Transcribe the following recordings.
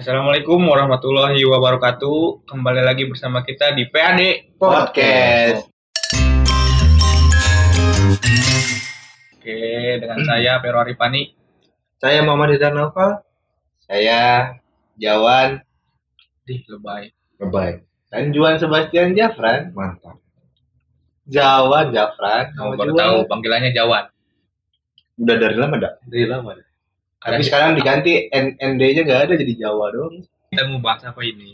Assalamualaikum warahmatullahi wabarakatuh. Kembali lagi bersama kita di PAD Podcast. Oke, dengan saya Pero Arifani. Saya Muhammad Hidar Novel. Saya Jawan Di lebay. Lebay. Dan Juan Sebastian Jafran. Mantap. Jawan Jafran. Kamu baru Juan. tahu panggilannya Jawan. Udah dari lama dah. Dari lama. Tapi Karena sekarang diganti N- ND-nya nggak ada jadi Jawa dong. kita mau bahas apa ini?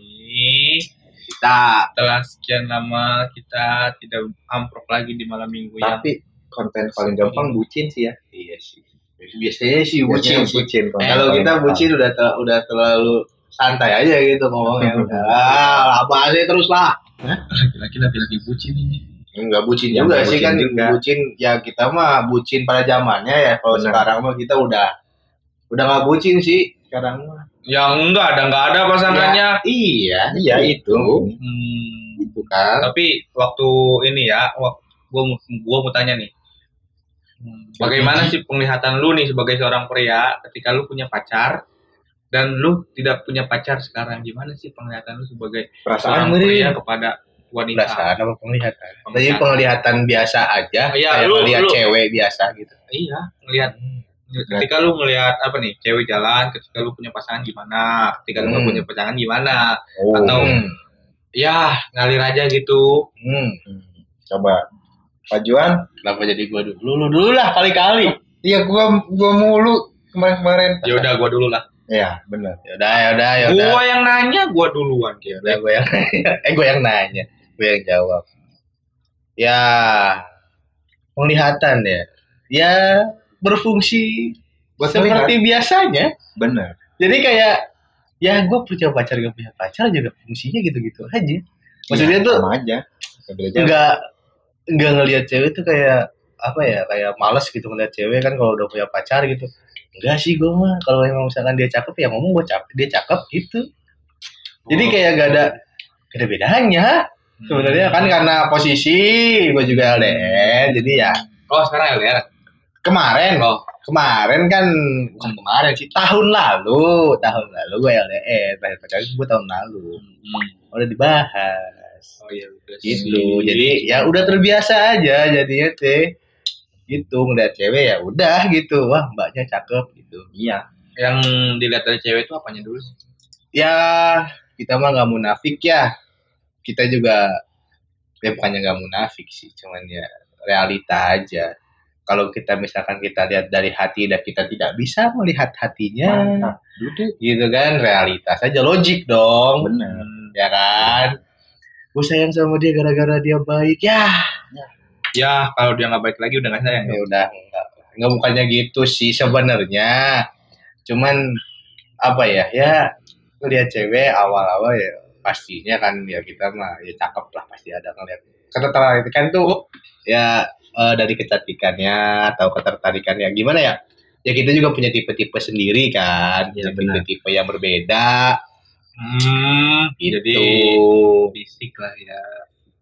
Kita. Setelah sekian lama kita tidak amprok lagi di malam minggu yang Tapi konten paling gampang bucin sih ya. iya sih. Biasanya sih bucin. Biasanya bucin. Eh, Kalau kita bucin udah ter- udah terlalu santai aja gitu ngomongnya. udah. Ah, apa aja terus lah. Laki-laki laki-laki bucin ini. Enggak bucin Yang juga sih bucin kan juga. bucin ya kita mah bucin pada zamannya ya kalau sekarang mah kita udah udah nggak bucin sih sekarang mah Yang enggak ada enggak ada pasangannya. iya Iya itu. Hmm. itu kan Tapi waktu ini ya, wak- gua mau gua mau tanya nih. Hmm, Bagaimana sih penglihatan lu nih sebagai seorang pria ketika lu punya pacar dan lu tidak punya pacar sekarang? Gimana sih penglihatan lu sebagai perasaan seorang pria kepada wanita? perasaan apa penglihatan jadi Penglihatan. penglihatan biasa aja Iya, kayak lu- ngeliat lu- cewek biasa gitu Iya, ngelihat ketika lu ngelihat apa nih cewek jalan, ketika lu punya pasangan gimana, ketika lu nggak Hmm. punya pasangan gimana, Oh. Atau- Hmm. ya ngalir aja gitu. Hmm. Coba. Pak Juan. kenapa jadi gua dulu lu dulu lah kali-kali Iya gua gua mulu kemarin-kemarin. Ya udah gua dulu lah. Iya, benar. ya udah ya udah ya udah Gua yang nanya, gua duluan ya udah gue yang eh gue yang nanya gue yang jawab ya penglihatan ya ya berfungsi Buat seperti biasanya Benar. jadi kayak ya gue punya pacar gak punya pacar juga fungsinya gitu-gitu aja maksudnya Iya, tuh sama aja. Enggak enggak ngelihat cewek tuh kayak apa ya kayak males gitu ngeliat cewek kan kalau udah punya pacar gitu enggak sih gue mah kalau emang misalkan dia cakep ya ngomong gue cakep dia cakep gitu jadi Oh. kayak gak ada gak ada bedanya sebenarnya kan karena posisi gue juga LDR jadi ya Oh sekarang LDR. Kemarin Oh. kemarin kan bukan kemarin sih tahun lalu. Tahun lalu gue LDR terakhir pacaran gue tahun lalu. Udah dibahas. Oh iya udah gitu. Jadi ya udah terbiasa aja jadinya teh. Gitu ngeliat cewek ya udah gitu. Wah mbaknya cakep gitu. Iya. yang dilihat dari cewek itu apanya dulu sih? ya kita mah nggak munafik ya. Kita juga ya bukannya nggak munafik sih cuman ya realita aja kalau kita misalkan kita lihat dari hati dan kita tidak bisa melihat hatinya Mantap. Gitu kan realitas aja logik dong. Benar. ya kan? Gue sayang sama dia gara-gara dia baik. Ya. Ya kalau dia nggak baik lagi udah nggak sayang. ya udah enggak enggak bukannya gitu sih sebenarnya. Cuman apa ya ya lihat cewek awal-awal ya pastinya kan ya kita mah ya cakep lah pasti ada ngeliat ketertarikan tuh ya eh, dari kecantikannya atau ketertarikannya gimana ya ya kita juga punya tipe-tipe sendiri kan Ya, tipe-tipe yang berbeda Hmm, gitu jadi fisik lah ya.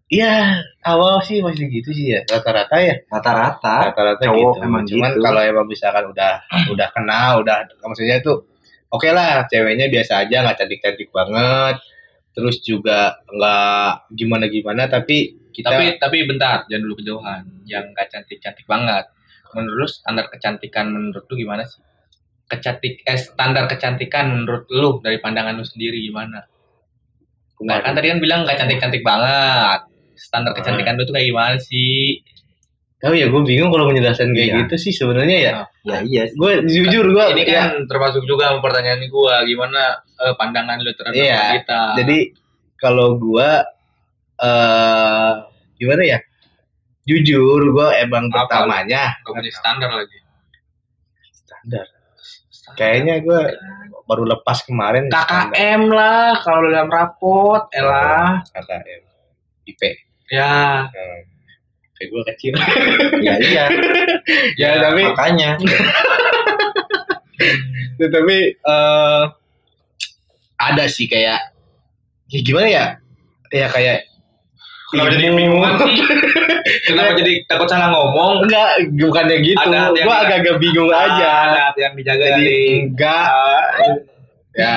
Iya, awal sih masih gitu sih ya. Rata-rata ya. Rata-rata. Rata-rata gitu. emang Cuman gitu. kalau emang misalkan udah udah kenal, udah maksudnya tuh oke lah, ceweknya biasa aja, nggak cantik-cantik banget. Terus juga nggak gimana-gimana, tapi kita Tapi tapi bentar, jangan dulu kejauhan. Yang nggak cantik-cantik banget. Menurut lu standar kecantikan menurut lu gimana sih? Kecantik eh standar kecantikan menurut lu dari pandangan lu sendiri gimana? Nah, kan tadi kan bilang nggak cantik-cantik banget. Standar Ah. kecantikan lu tuh kayak gimana sih? tahu ya gue bingung kalau menjelaskan kayak Iya. gitu sih sebenarnya ya. Ya iya. Gue jujur gue Ini kan termasuk juga pertanyaan gua, gimana eh, pandangan lu terhadap Iya, wanita? Jadi kalau gua eh gimana ya? Jujur gua emang Apa? pertamanya standar lagi. standar. Kayaknya gua baru lepas kemarin standar. KKM lah kalau dalam rapot, elah. KKM. IP. Ya, Hmm. Kayak gua kecil. Ya iya. ya, tapi Makanya. tapi eh ada sih kayak ya gimana ya? Ya kayak kenapa jadi bingungan sih? kenapa jadi takut salah ngomong? Enggak, bukannya gitu. Ada hati yang Gua agak-agak bingung aja. Ada hati yang dijaga Jadi dari enggak. Ya.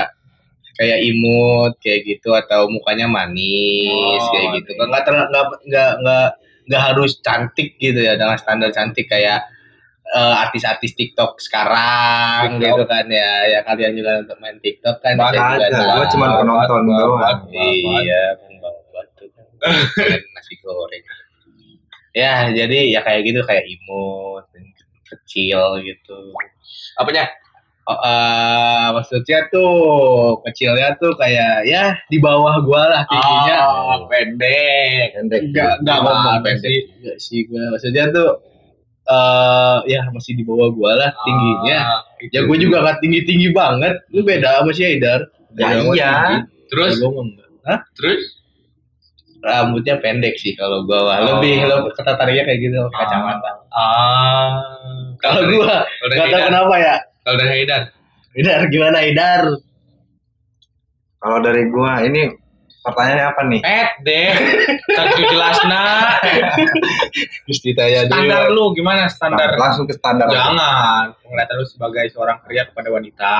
kayak imut kayak gitu atau mukanya manis Oh, kayak gitu kan nggak ter- nggak nggak nggak nggak harus cantik gitu ya dengan standar cantik kayak eh, artis-artis TikTok sekarang TikTok. gitu kan ya ya kalian juga untuk main TikTok kan Mana saya juga gua cuman penonton doang. iya Makan nasi goreng. Ya jadi ya kayak gitu kayak imut kecil gitu. Apanya? Oh, eh, maksudnya tuh kecilnya tuh kayak ya di bawah gua lah tingginya. Oh, pendek. Pendek. enggak enggak Gimana ngomong pendek enggak sih. gua. Maksudnya tuh eh ya masih di bawah gua lah tingginya. Ah, ya gue juga gak tinggi tinggi banget. Lu beda sama si Haidar. Ya iya. Terus, Ya, gua mah enggak. Hah? terus rambutnya pendek sih kalau gua. Oh. lebih lebih ketertariknya kayak gitu pakai kacamata Ah. kalau gua nggak tahu kenapa ya kalau dari Haidar. Haidar gimana Haidar Kalau dari gua ini pertanyaannya apa nih? Eh, deh. Satu jelasna. terus ditanya Standar lu gimana standar? Langsung ke standar. Jangan. Penglihatan lu sebagai seorang pria kepada wanita.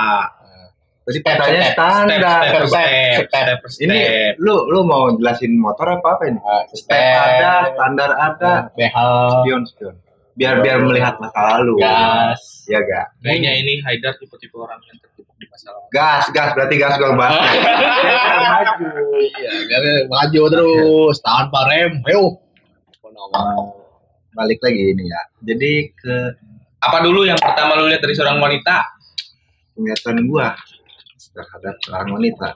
Tadi pertanyaannya standar. Step, step, step, step, step, per step. Ini lu lu mau jelasin motor apa apa ini? Step Step. ada, standar ada, behel spion spion. Biar biar melihat masa lalu. gas Ya gak? Kayaknya ini Haidar tipe-tipe orang yang terjebak di masa lalu. Gas, gas berarti gas gua bahas. maju. iya biar maju terus tanpa rem ayo Balik lagi ini ya. Jadi ke Apa dulu yang pertama lu lihat dari seorang wanita? penglihatan gua terhadap seorang wanita.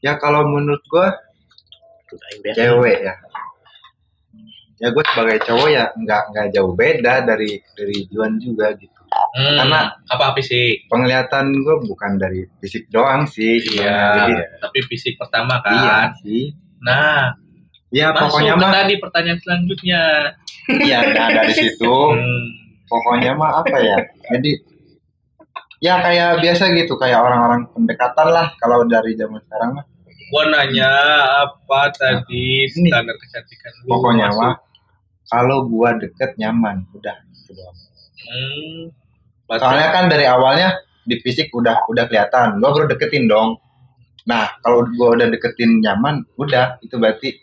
Ya kalau menurut gua cewek ya. Ya gue sebagai cowok ya nggak nggak jauh beda dari dari Juan juga gitu. Hmm, Karena- apa fisik? Penglihatan gue bukan dari fisik doang sih. Iya, Jadi tapi fisik pertama kan. iya sih. Nah, Ya masuk pokoknya mah tadi pertanyaan selanjutnya. iya nah dari situ Hmm, pokoknya mah apa ya. Jadi ya kayak biasa gitu kayak orang-orang pendekatan lah kalau dari zaman sekarang mah. gua nanya apa tadi Ini. standar kecantikan lu? Pokoknya mah kalau gua deket nyaman udah itu doang. Hmm, Soalnya kan dari awalnya di fisik udah udah kelihatan. Gua baru deketin dong. Nah, kalau gua udah deketin nyaman, udah itu berarti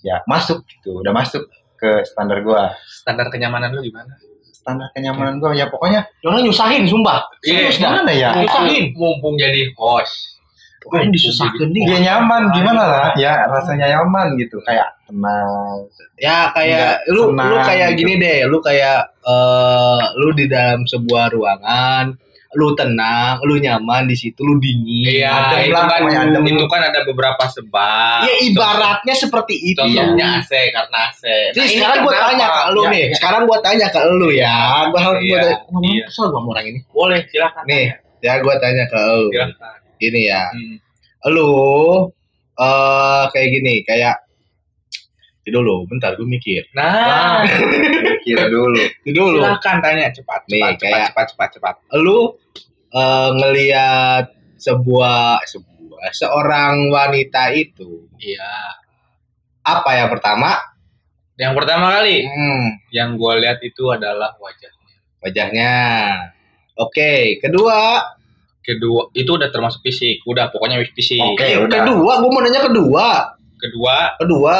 ya masuk gitu, udah masuk ke standar gua. standar kenyamanan lu gimana? Standar kenyamanan gua ya pokoknya Jangan nyusahin sumpah Iya, serius mana ya? Nyusahin mumpung jadi host. Pokoknya disusahin nih Dia nyaman gimana lah? Ya rasanya nyaman gitu, kayak tenang. ya kayak lu tenang lu kayak gitu. gini deh lu kayak eh lu di dalam sebuah ruangan lu tenang lu nyaman di situ lu dingin Iya, Adem itu lah, kan adem. itu kan ada beberapa sebab. ya ibaratnya seperti itu Contohnya AC karena AC. Jadi Nah, ini sekarang gua tanya ke lu Ya, nih. Sekarang gua tanya ke lu ya. Gua harus Iya, gua tanya, ngomong iya. kesel gua sama orang ini. Boleh, silakan. Nih, ya gua tanya ke lu. silakan. Ini ya. Hmm. Lu eh kayak gini, kayak dulu, bentar gue mikir. Nah, Kira dulu. Dulu. silakan tanya cepat, Nih, cepat, cepat, kayak- cepat, cepat, cepat. Lu eh, ngelihat sebuah sebuah seorang wanita itu Iya. apa yang pertama? Yang pertama kali Hmm, yang gue lihat itu adalah wajahnya. wajahnya. Oke, kedua. Kedua, itu udah termasuk fisik. Udah, pokoknya fisik. Oke, Eh, udah. kedua, gue mau nanya kedua. Kedua, Kedua,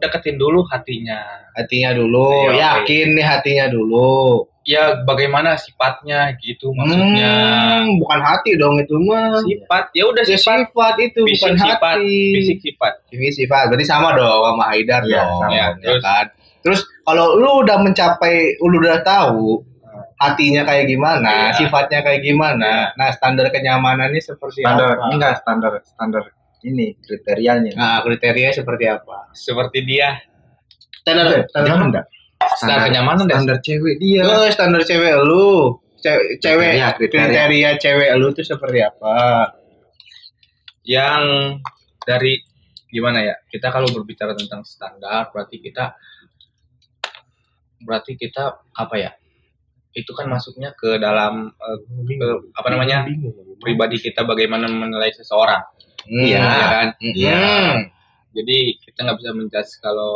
deketin dulu hatinya. hatinya dulu. Iya, Yakin nih hatinya dulu. Ya, bagaimana sifatnya gitu maksudnya. Hmm, bukan hati dong itu mah. Sifat, ya udah Ya, sifat. sifat itu Fisik bukan sifat, hati. fisik sifat. Fisik sifat. Berarti sama dong sama Haidar Iya, dong. sama. Ya, Terus? kan? Terus kalau lu udah mencapai, lu udah tahu hatinya kayak gimana, Iya. sifatnya kayak gimana. Nah, standar kenyamanannya seperti Standar apa? enggak standar standar ini kriterianya. Nah, kriteria seperti apa? Seperti dia. Standar, Jangan enggak. Standar kenyamanan dah. Standar cewek dia. Oh, standar cewek lu. Ce- cewek Kriteria, kriteria. kriteria cewek lu tuh seperti apa? yang dari gimana ya kita kalau berbicara tentang standar berarti kita berarti kita apa ya itu kan masuknya ke dalam eh, ke- apa namanya pribadi kita bagaimana menilai seseorang Hmm. Iya. ya kan Iya. Jadi kita nggak bisa menjudge kalau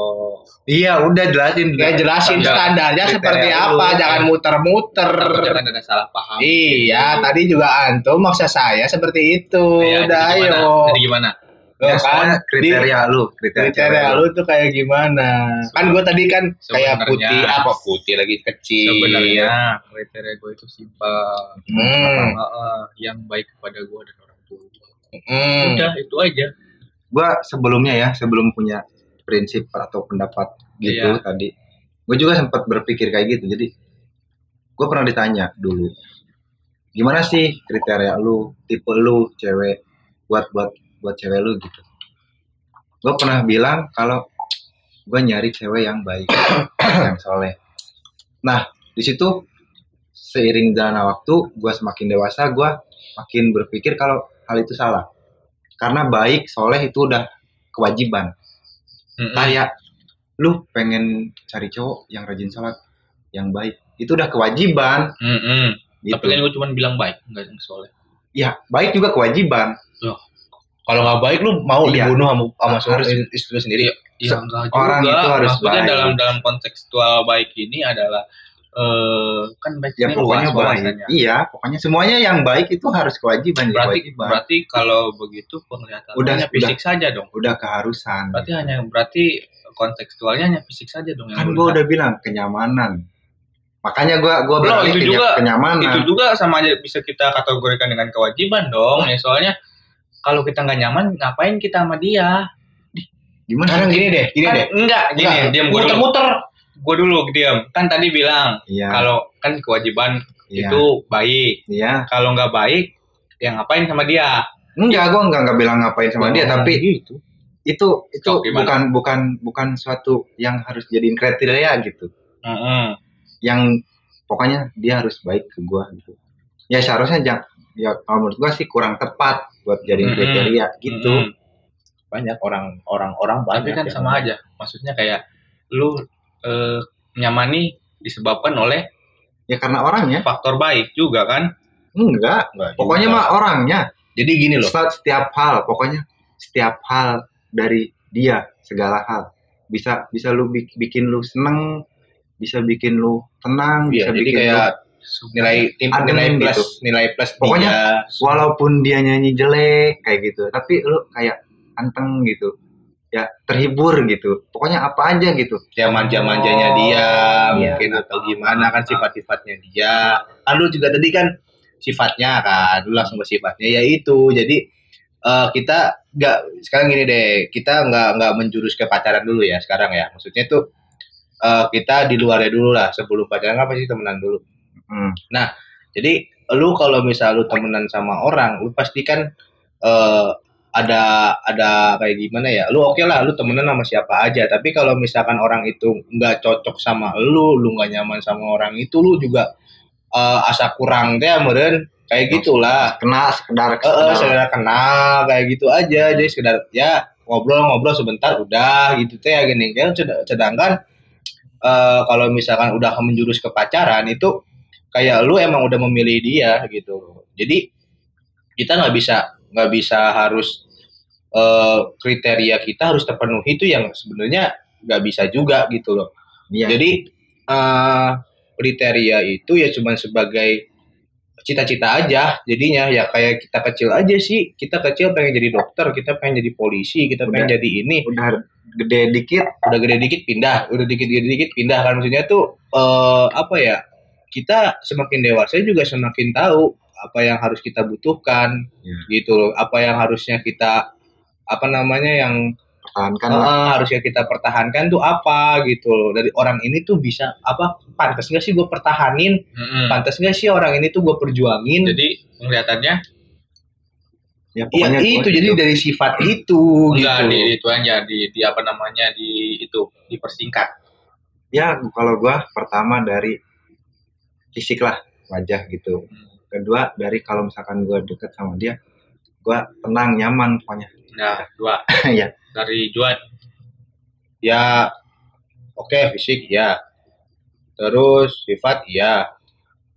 Iya, udah jelasin. Ya jelasin Iya. standarnya seperti apa, jangan muter-muter. takut jangan ada salah paham. Iya, tadi juga antum maksa saya seperti itu. Iya, Udah jadi gimana? ayo. Jadi gimana? Tuh Ya, kan, di- kriteria lu, kriteria, kriteria lu tuh kayak gimana? Kan gue tadi kan kayak putih, apa putih lagi kecil. Sebenarnya kriteria gue itu simpel. Hmm. Heeh, yang baik kepada gue dan orang tua. Hmm. Udah itu aja. Gua sebelumnya ya, sebelum punya prinsip atau pendapat gitu Iya. tadi, gue juga sempat berpikir kayak gitu. Jadi, gue pernah ditanya dulu, gimana sih kriteria lu, tipe lu, cewek, buat buat buat cewek lu gitu. Gue pernah bilang kalau gue nyari cewek yang baik, yang soleh. Nah, di situ seiring jalan waktu, gue semakin dewasa, gue makin berpikir kalau hal itu salah. Karena baik, soleh itu udah kewajiban. Mm-mm. Kayak lu pengen cari cowok yang rajin sholat, yang baik, itu udah kewajiban. Mm-mm. Gitu. Tapi kan gue cuma bilang baik, enggak yang soleh. Ya, baik juga kewajiban. Kalau nggak baik lu mau Iya. dibunuh sama sama suami istri lu sendiri. Ya Se- enggak orang juga. itu harus Maksudnya baik. dalam dalam kontekstual baik ini adalah eh kan baik Ya pokoknya luas baik. bahasanya. Iya, pokoknya semuanya yang baik itu harus kewajiban. ya, Berarti kewajiban. berarti kalau begitu penglihatan Udah, hanya fisik saja dong. udah keharusan. Berarti hanya berarti kontekstualnya hanya fisik saja dong kan gue udah bilang kenyamanan. Makanya gue gua Loh, bilangnya itu kenya- juga- kenyamanan. itu juga sama aja bisa kita kategorikan dengan kewajiban dong ya soalnya kalau kita nggak nyaman ngapain kita sama dia Gimana? Sekarang gini deh, gini kan deh. enggak gini Enggak, diam gue dulu muter-muter. Gue dulu diam kan tadi bilang Iya. kalau kan kewajiban iya, itu baik Iya. kalau nggak baik ya ngapain sama dia Enggak, gue enggak enggak bilang ngapain sama dia, tapi gitu. itu itu Sok, gimana? bukan bukan bukan suatu yang harus jadiin kriteria gitu. Mm-mm. Yang pokoknya dia harus baik ke gue gitu. Ya seharusnya jangan ya kalau menurut gue sih kurang tepat buat jadiin Mm-mm. kriteria gitu. Mm-mm. Banyak orang orang orang tapi banyak. kan yang- sama aja maksudnya kayak lu eh, nyamani disebabkan oleh Ya karena orangnya faktor baik juga kan enggak. Enggak Pokoknya juga. mah orangnya. Jadi gini loh. Setiap, setiap hal, pokoknya setiap hal dari dia, segala hal. Bisa bisa lu bik- bikin lu seneng, bisa bikin lu tenang, Iya, bisa jadi bikin kayak lu nilai tim nilai plus gitu. nilai plus Pokoknya dia. walaupun dia nyanyi jelek kayak gitu, tapi lu kayak anteng gitu. Ya, terhibur gitu. Pokoknya apa aja gitu. ya manja-manjanya dia Iya. mungkin atau gimana kan sifat-sifatnya dia kan lu juga tadi kan sifatnya kan lu langsung ke sifatnya ya itu jadi eh, kita nggak sekarang gini deh kita nggak nggak menjurus ke pacaran dulu ya sekarang ya maksudnya tuh eh, kita di luarnya dulu lah sebelum pacaran apa sih temenan dulu Hmm. jadi lu kalau misal lu temenan sama orang lu pasti kan eh, ada ada kayak gimana ya? Lu oke lah lu temenan sama siapa aja. Tapi kalau misalkan orang itu nggak cocok sama lu lu nggak nyaman sama orang itu lu juga eh, asa kurang deh meren kayak gitulah. Kena sekedar eh eh, sekedar kenal kayak gitu aja. Jadi sekedar ya ngobrol-ngobrol sebentar udah gitu teh ya gini sed- sedangkan eh, kalau misalkan udah menjurus ke pacaran itu kayak lu emang udah memilih dia gitu. Jadi kita nggak bisa nggak bisa harus eh, kriteria kita harus terpenuhi itu yang sebenarnya nggak bisa juga gitu loh. Iya. jadi eh, kriteria itu ya cuman sebagai cita-cita aja jadinya. Ya kayak kita kecil aja sih. Kita kecil pengen jadi dokter kita pengen jadi polisi kita pengen Udah. jadi ini. Udah gede dikit. Udah gede dikit pindah. Udah dikit gede dikit pindah. Kan maksudnya tuh eh, apa ya kita semakin dewasa juga semakin tahu apa yang harus kita butuhkan Iya. gitu loh. Apa yang harusnya kita apa namanya yang pertahankan Ah, lah. harusnya kita pertahankan tuh apa gitu loh. Dari orang ini tuh bisa apa pantas nggak sih gue pertahanin? Mm-mm. pantas nggak sih orang ini tuh gue perjuangin? Jadi penglihatannya? Ya Iya pokoknya itu. gua jadi gitu. dari sifat itu enggak gitu. di itu aja di, di apa namanya di itu dipersingkat. Ya kalau gua pertama dari fisik lah wajah gitu. Kedua dari kalau misalkan gua deket sama dia gua tenang nyaman pokoknya. Nah dua. Ya dari Juan ya oke fisik ya terus sifat ya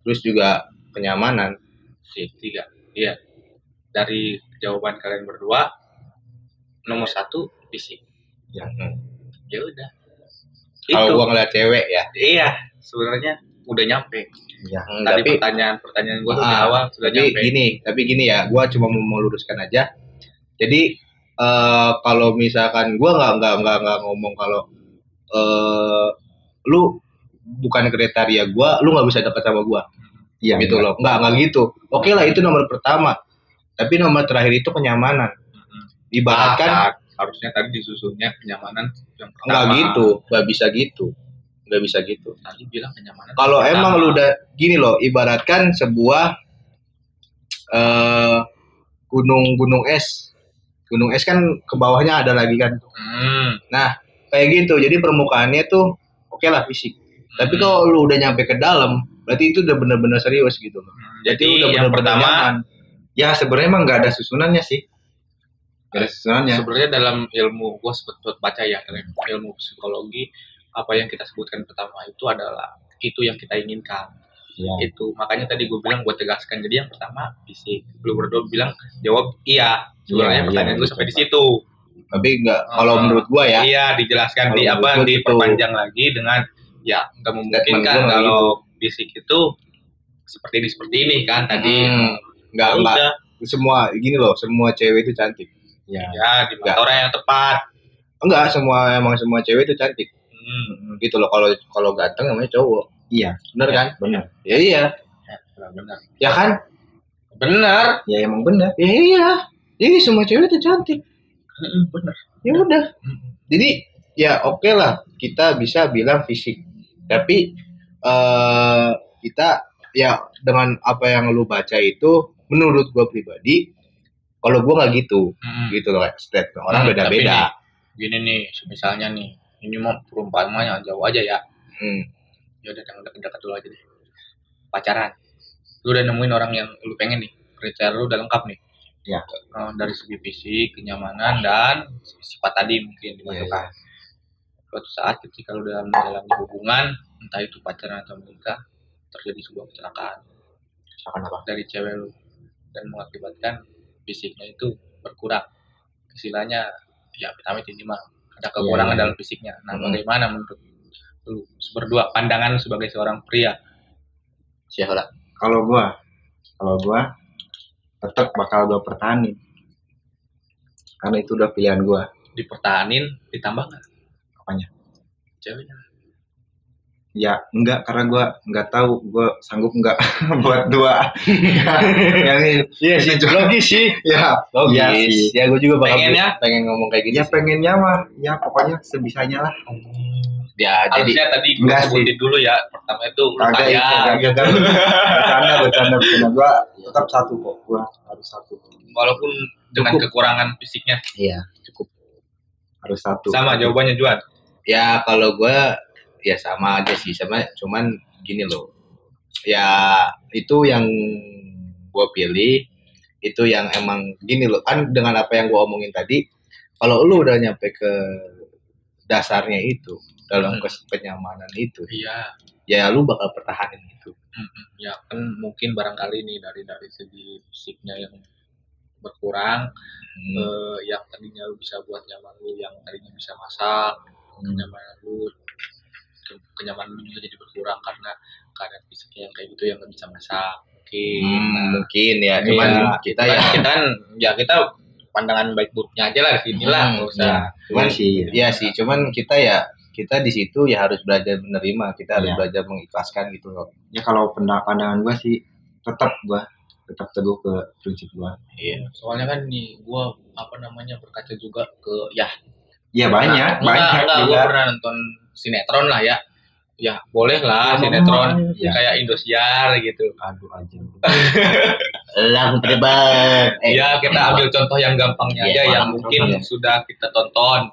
terus juga kenyamanan. Si tiga. Iya. Dari jawaban kalian berdua nomor satu fisik. Ya. Hmm. ya udah. Kalau gua ngeliat cewek ya. iya sebenarnya udah nyampe Ya. Hmm, tadi tapi pertanyaan pertanyaan gue Ah, awal sudah tapi nyampe gini, tapi gini ya, gua cuma mau meluruskan aja. Jadi eh kalau misalkan gua nggak nggak nggak nggak ngomong kalau eh lu bukan kriteria gua, lu nggak bisa dekat sama gua. Iya. gitu loh. Nggak nggak gitu. Oke lah itu nomor pertama. Tapi nomor terakhir itu kenyamanan. Ibaratkan Ah, harusnya tadi disusunnya kenyamanan yang pertama nggak gitu, nggak bisa gitu, nggak bisa gitu. tadi bilang kenyamanan Kalau emang lu udah gini loh, ibaratkan sebuah eh gunung-gunung es. Gunung es kan ke bawahnya ada lagi kan. hmm. Kayak gitu. Jadi permukaannya tuh oke lah fisik. Tapi Hmm. kalau lu udah nyampe ke dalam, berarti itu udah bener-bener serius gitu loh. Hmm, Jadi jadi udah yang bener-bener pertama nyaman. Ya sebenarnya emang nggak ada susunannya sih. Nggak ada susunannya. sebenarnya dalam ilmu gue sempat baca ya ilmu psikologi apa yang kita sebutkan pertama itu adalah itu yang kita inginkan Ya. itu makanya tadi gue bilang buat tegaskan jadi yang pertama fisik lu berdua bilang jawab iya sebenarnya Iya, pertanyaan iya, gue sampai di situ Tapi enggak kalau Ah. menurut gua ya, iya dijelaskan Kalau di apa gitu. diperpanjang lagi dengan ya nggak memungkinkan kalau fisik itu seperti ini seperti ini kan tadi Hmm, enggak Ya enggak semua gini loh, semua cewek itu cantik. Ya. ya di mata orang yang tepat Enggak, semua emang semua cewek itu cantik. Hmm. Gitu loh. Kalau kalau ganteng namanya cowok. Iya. Bener Ya, kan? Benar. Ya iya. ya, benar Ya kan? benar Ya emang benar. Ya iya. Jadi semua cewek itu cantik. Hmm, benar Ya udah. Hmm. Jadi ya oke lah kita bisa bilang fisik. Tapi eh kita ya dengan apa yang lu baca itu menurut gua pribadi kalau gua nggak gitu Hmm. gitu loh state orang Hmm, beda-beda. gini nih misalnya nih ini mau perumpamaan jauh aja ya. Hmm. ya udah jangan dekat-dekat dulu aja deh. Pacaran. Lu udah nemuin orang yang lu pengen nih. Kriteria lu udah lengkap nih. Ya. Eh, dari segi fisik kenyamanan dan sifat tadi mungkin dimasukkan. suatu saat ketika lu dalam menjalani hubungan entah itu pacaran atau menikah terjadi sebuah kecelakaan. Misalkan apa? dari cewek lu. Dan mengakibatkan fisiknya itu berkurang. Istilahnya ya vitamin ini mah ada kekurangan Iya, iya. dalam fisiknya nah Hmm. bagaimana menurut lu berdua pandangan lu sebagai seorang pria Siapa? Kalau gua, kalau gua tetap bakal gua pertahanin. Karena itu udah pilihan gua. dipertahanin ditambah nggak Apanya? ceweknya Ya enggak karena gua enggak tahu gua sanggup enggak buat dua. yang ini. Iya sih, logis sih. Ya, Logis. Iya sih. Ya gue juga bakal Pengen ya? pengen ngomong kayak gitu. ya pengennya mah ya pokoknya sebisanya lah. Ya, jadi harusnya tadi gue Enggak sih. sebutin dulu ya pertama itu Kagak itu, kagak. Bercanda, bercanda, bercanda. Gua tetap satu kok. Gua harus satu. walaupun dengan Cukup. kekurangan fisiknya Iya, cukup. Harus satu. sama jawabannya Juan ya kalau gue ya sama aja sih sama cuman gini loh. Ya itu yang gue pilih itu yang emang gini loh kan dengan apa yang gue omongin tadi kalau lu udah nyampe ke dasarnya itu dalam Hmm. kenyamanan itu iya ya lu bakal pertahanin itu Mm-mm. ya kan mungkin barangkali nih dari dari segi fisiknya yang berkurang Hmm. eh, yang tadinya lu bisa buat nyaman lu yang tadinya bisa masak Hmm. kenyamanan lu kenyamanan lu juga jadi berkurang karena keadaan fisiknya yang kayak gitu yang nggak bisa masak oke Hmm, nah, mungkin ya iya, cuman kita kita kan, ya kita kan ya kita pandangan baik buruknya aja lah di sini lah Hmm, usah Ya, cuman sih. Iya sih, cuman kita ya kita di situ ya harus belajar menerima, kita harus Iya. belajar mengikhlaskan gitu loh. Ya kalau pandangan gua sih tetap gua tetap teguh ke prinsip gua. Iya. soalnya kan nih gua apa namanya berkaca juga ke ya Ya banyak, enggak, banyak enggak, juga. gua pernah nonton sinetron lah ya ya boleh lah Ya, sinetron ya. kayak Indosiar gitu Aduh aja. Lang terbat. Eh, ya kita ambil contoh yang gampangnya Iya, aja yang mungkin ya. sudah kita tonton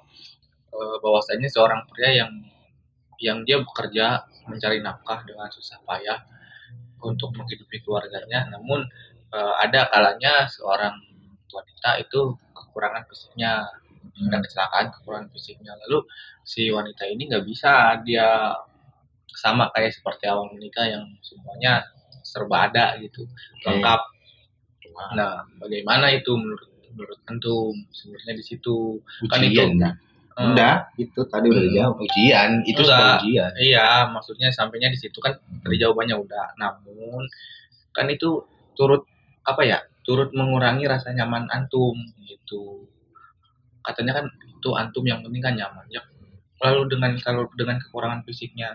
Eh, bahwasanya seorang pria yang yang dia bekerja mencari nafkah dengan susah payah untuk menghidupi keluarganya namun eh, ada kalanya seorang wanita itu kekurangan fisiknya ada kecelakaan kekurangan fisiknya lalu si wanita ini nggak bisa dia sama kayak seperti awal menikah yang semuanya serba ada gitu lengkap nah bagaimana itu menurut menurut antum sebenarnya di situ kan itu Ujian, nah. Hmm. Udah, itu tadi udah Hmm, dijawab. ujian itu Enggak. sudah ujian Iya, maksudnya sampainya di situ kan dari jawabannya udah. Namun kan itu turut apa ya? Turut mengurangi rasa nyaman antum gitu. Katanya kan itu antum yang penting kan nyaman. Ya lalu dengan kalau dengan kekurangan fisiknya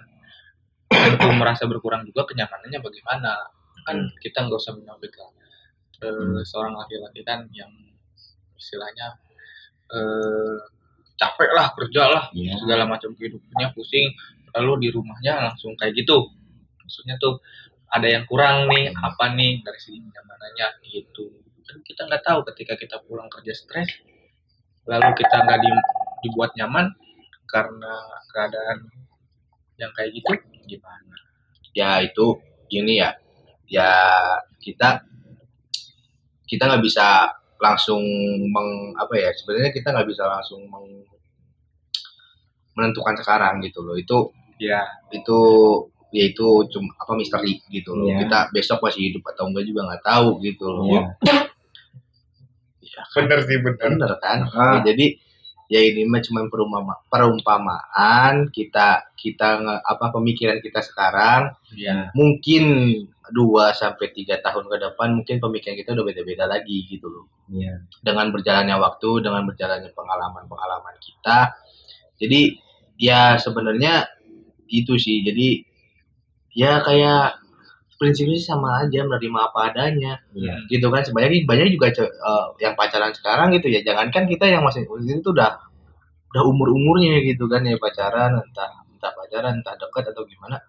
antum merasa berkurang juga kenyamanannya bagaimana? Kan kita nggak usah munafik lah. Eh, seorang laki-laki kan yang istilahnya eh capek lah kerja lah Iya. segala macam kehidupannya pusing lalu di rumahnya langsung kayak gitu maksudnya tuh ada yang kurang nih apa nih dari segi kenyamanannya gitu kan kita nggak tahu ketika kita pulang kerja stres lalu kita nggak di- dibuat nyaman karena keadaan yang kayak gitu gimana? Ya itu gini ya. Ya kita kita nggak bisa langsung meng apa ya sebenarnya kita nggak bisa langsung meng- menentukan sekarang gitu loh. Itu ya. itu ya itu cuma apa misteri gitu loh. Iya. kita besok masih hidup atau enggak juga nggak tahu gitu loh Iya. bener sih bener. Bener kan? Ah. Ya, jadi ya ini mah cuma perumpama, perumpamaan kita kita nge- apa pemikiran kita sekarang. Ya mungkin dua sampai tiga tahun ke depan mungkin pemikiran kita udah beda-beda lagi gitu loh. Iya. dengan berjalannya waktu dengan berjalannya pengalaman-pengalaman kita. Jadi ya sebenarnya itu sih. Jadi ya kayak prinsipnya sih sama aja menerima apa adanya. Iya. gitu kan sebenarnya banyak juga eh, yang pacaran sekarang gitu ya. Jangankan kita yang masih itu tuh udah udah umur umurnya gitu kan ya pacaran entah entah pacaran entah dekat atau gimana.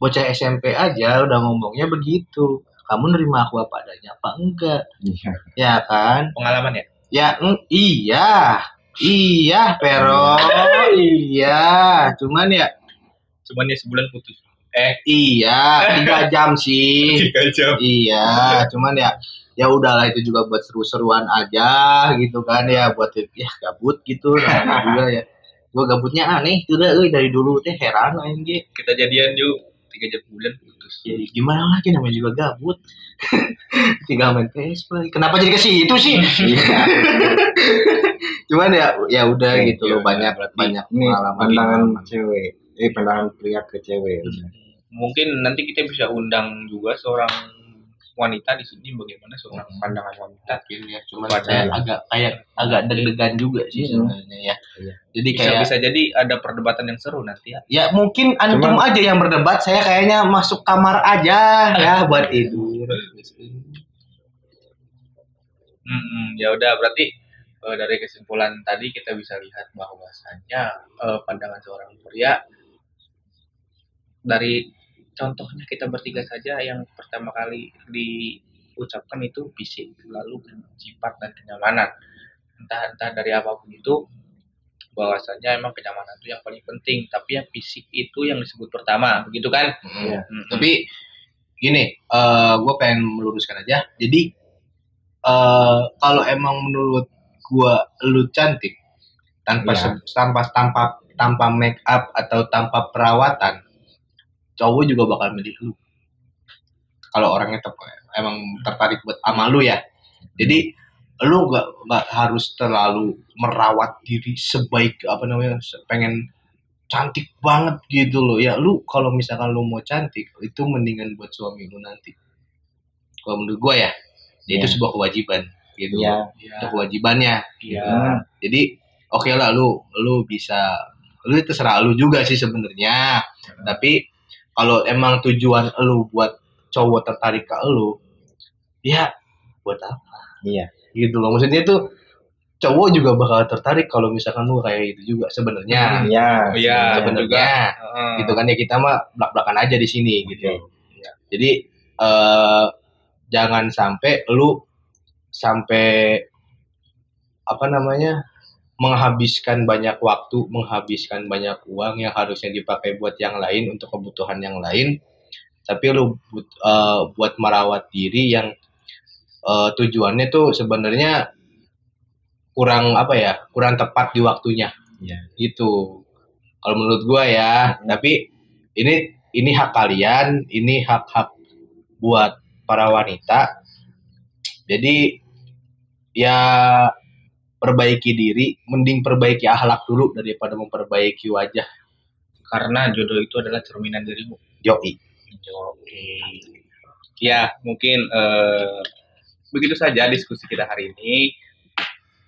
Bocah SMP aja udah ngomongnya begitu. Kamu nerima aku apa adanya apa enggak? Iya. ya kan? Pengalaman ya? Ya eng- iya. Iya pero. Iya. Cuman ya cuman ya sebulan putus eh iya tiga jam sih tiga jam Iya, cuman ya ya udahlah itu juga buat seru-seruan aja gitu kan ya buat ya gabut gitu namanya juga ya. Gua gabutnya aneh tuh dah dari dulu teh heran ge. kita jadian yuk tiga jam kemudian putus Ya, gimana lagi namanya juga gabut. Tinggal main PS Play. Kenapa jadi ke situ sih? Iya. cuman ya ya udah Ya, gitu loh ya, banyak banyak pengalaman pandangan cewek. Eh pandangan pria ke cewek. mungkin nanti kita bisa undang juga seorang wanita di sini bagaimana seorang pandangan wanita ya Pada- saya agak kayak agak deg-degan juga sih Hmm. sebenarnya ya. Iya. Jadi bisa kayak bisa jadi ada perdebatan yang seru nanti ya Ya mungkin antum Cuman- aja yang berdebat, saya kayaknya masuk kamar aja ya buat tidur. Hmm, ya udah berarti eh, dari kesimpulan tadi kita bisa lihat bahwasannya eh, pandangan seorang pria dari contohnya kita bertiga saja yang pertama kali diucapkan itu fisik lalu sifat dan kenyamanan entah entah dari apa pun itu bahwasanya emang kenyamanan itu yang paling penting tapi yang fisik itu yang disebut pertama begitu kan Iya. Mm-mm. Tapi gini, eh gue pengen meluruskan aja. Jadi eh kalau emang menurut gua lu cantik tanpa se- tanpa tanpa tanpa make up atau tanpa perawatan, cowok juga bakal milih lu. Kalau orangnya tep- emang tertarik buat sama lu ya. Jadi lu gak, nggak harus terlalu merawat diri sebaik apa namanya pengen cantik banget gitu loh ya lu kalau misalkan lu mau cantik itu mendingan buat suami lu nanti kalau menurut gua ya ya itu Iya. sebuah kewajiban gitu Iya. ya itu kewajibannya ya Hmm. jadi oke lah lu lu bisa lu terserah lu juga sih sebenarnya tapi kalau emang tujuan lu buat cowok tertarik ke lu ya buat apa Iya. gitu loh maksudnya tuh cowok juga bakal tertarik kalau misalkan lu kayak itu juga sebenarnya Iya. Oh, iya, sebenarnya Heeh. gitu kan ya kita mah belak belakan aja di sini gitu Oke. jadi eh jangan sampai lu sampai apa namanya menghabiskan banyak waktu menghabiskan banyak uang yang harusnya dipakai buat yang lain untuk kebutuhan yang lain. Tapi lu but- eh, buat merawat diri yang eh, tujuannya tuh sebenarnya kurang apa ya kurang tepat di waktunya. Iya. gitu. Kalau menurut gua ya tapi ini ini hak kalian ini hak hak buat para wanita. Jadi ya perbaiki diri mending perbaiki akhlak dulu daripada memperbaiki wajah Karena jodoh itu adalah cerminan dirimu. yoi Oke. Ya, mungkin eh, begitu saja diskusi kita hari ini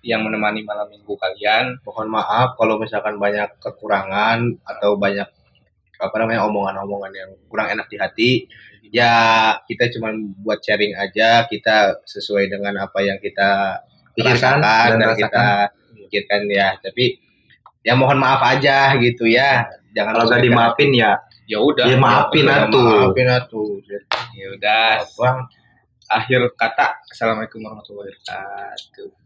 yang menemani malam minggu kalian. mohon maaf kalau misalkan banyak kekurangan atau banyak apa namanya omongan-omongan yang kurang enak di hati ya kita cuma buat sharing aja kita sesuai dengan apa yang kita Pikirkan dan dan, rasakan. kita pikirkan ya tapi ya mohon maaf aja gitu ya jangan Kalau dimaafin ya Ya udah. Ya, maafin Ya, atuh. maafin atuh Ya udah. Akhir kata. Assalamualaikum warahmatullahi wabarakatuh.